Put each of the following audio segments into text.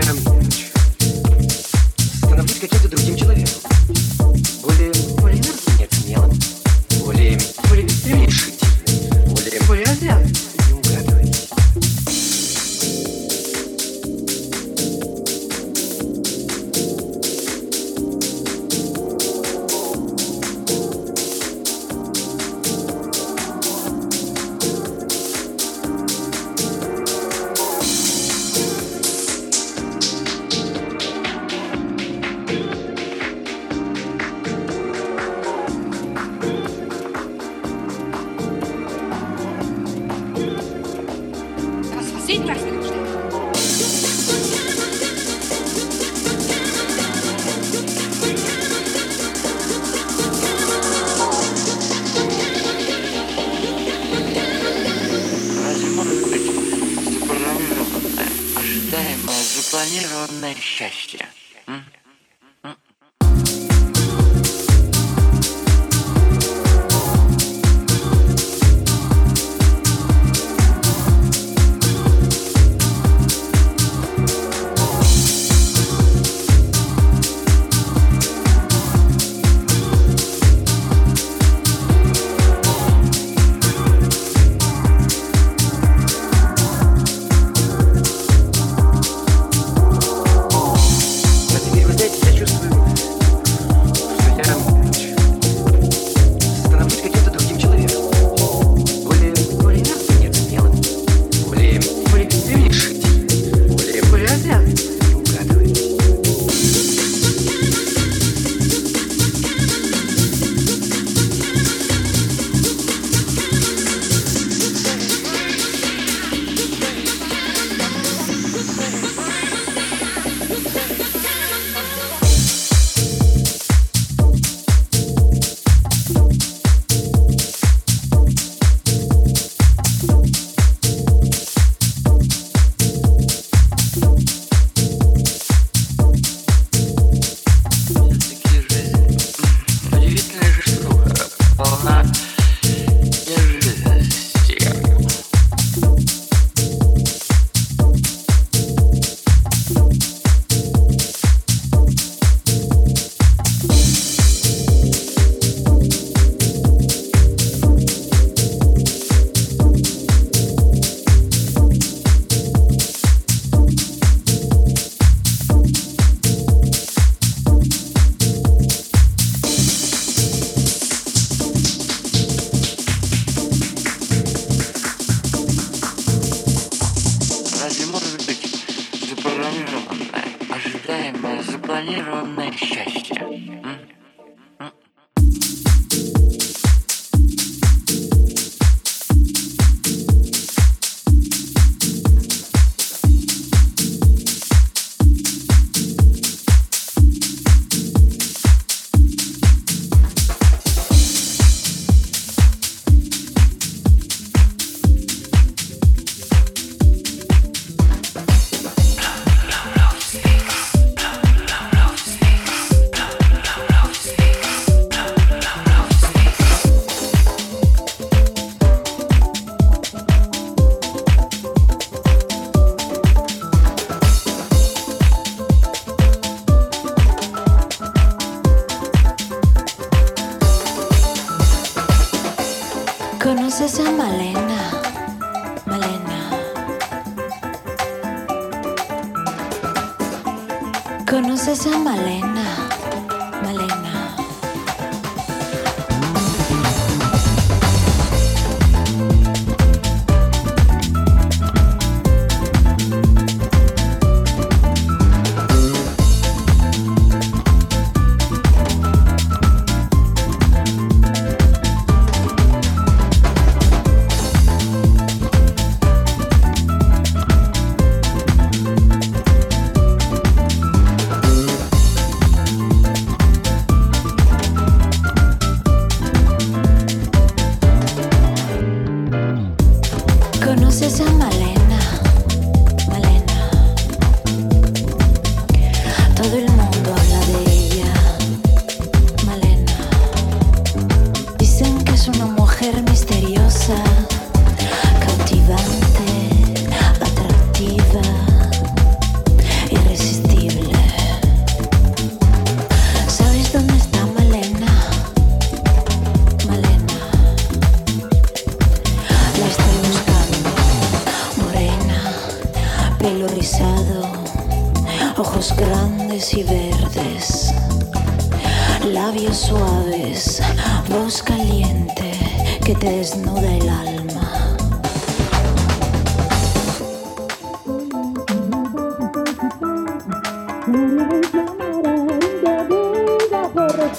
Get him.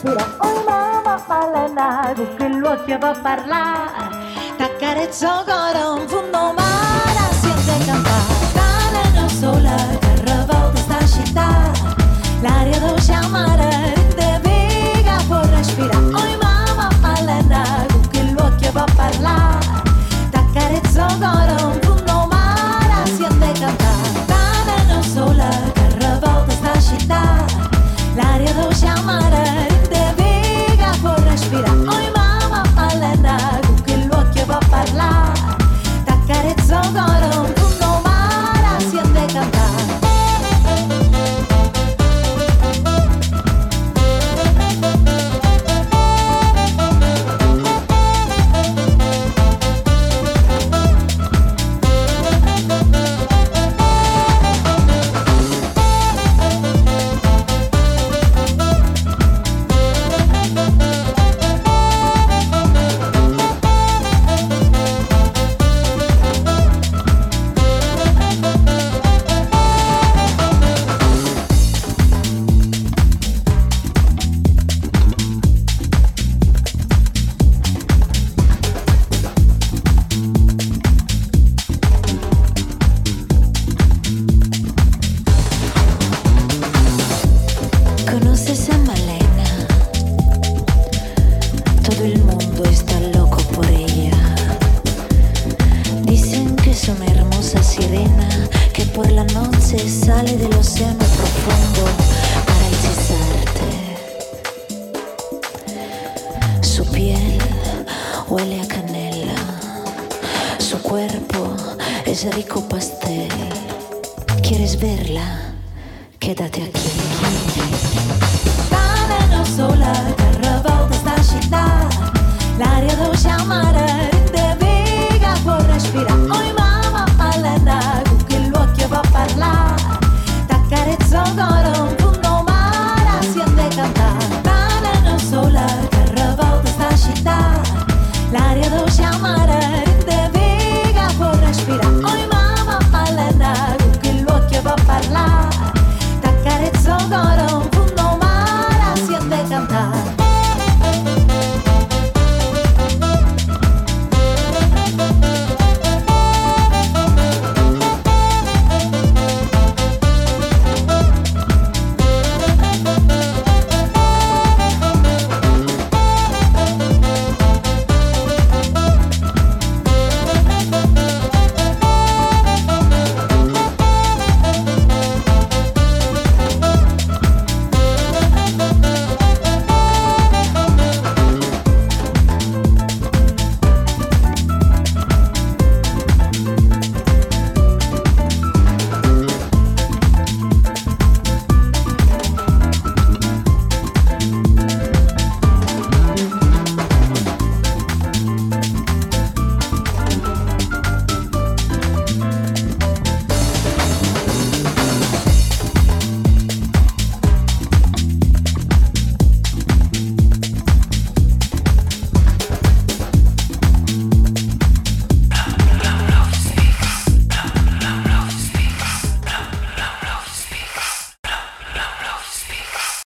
Oh mamma che l'occhio va a parlare, t'accarezzo ancora un fondo mare, siente cantare, non sola, revolta sta città, l'aria dolce amare, te piega può respirare. Oh mamma che l'occhio va a parlare, t'accarezzo ancora cuerpo es rico pastel. ¿Quieres verla? Quédate aquí. Dame sola, carnaval está agitada. L'aria do chiamare, de viga può respirare. Oi mamma, allena, con che va a parlare. thought of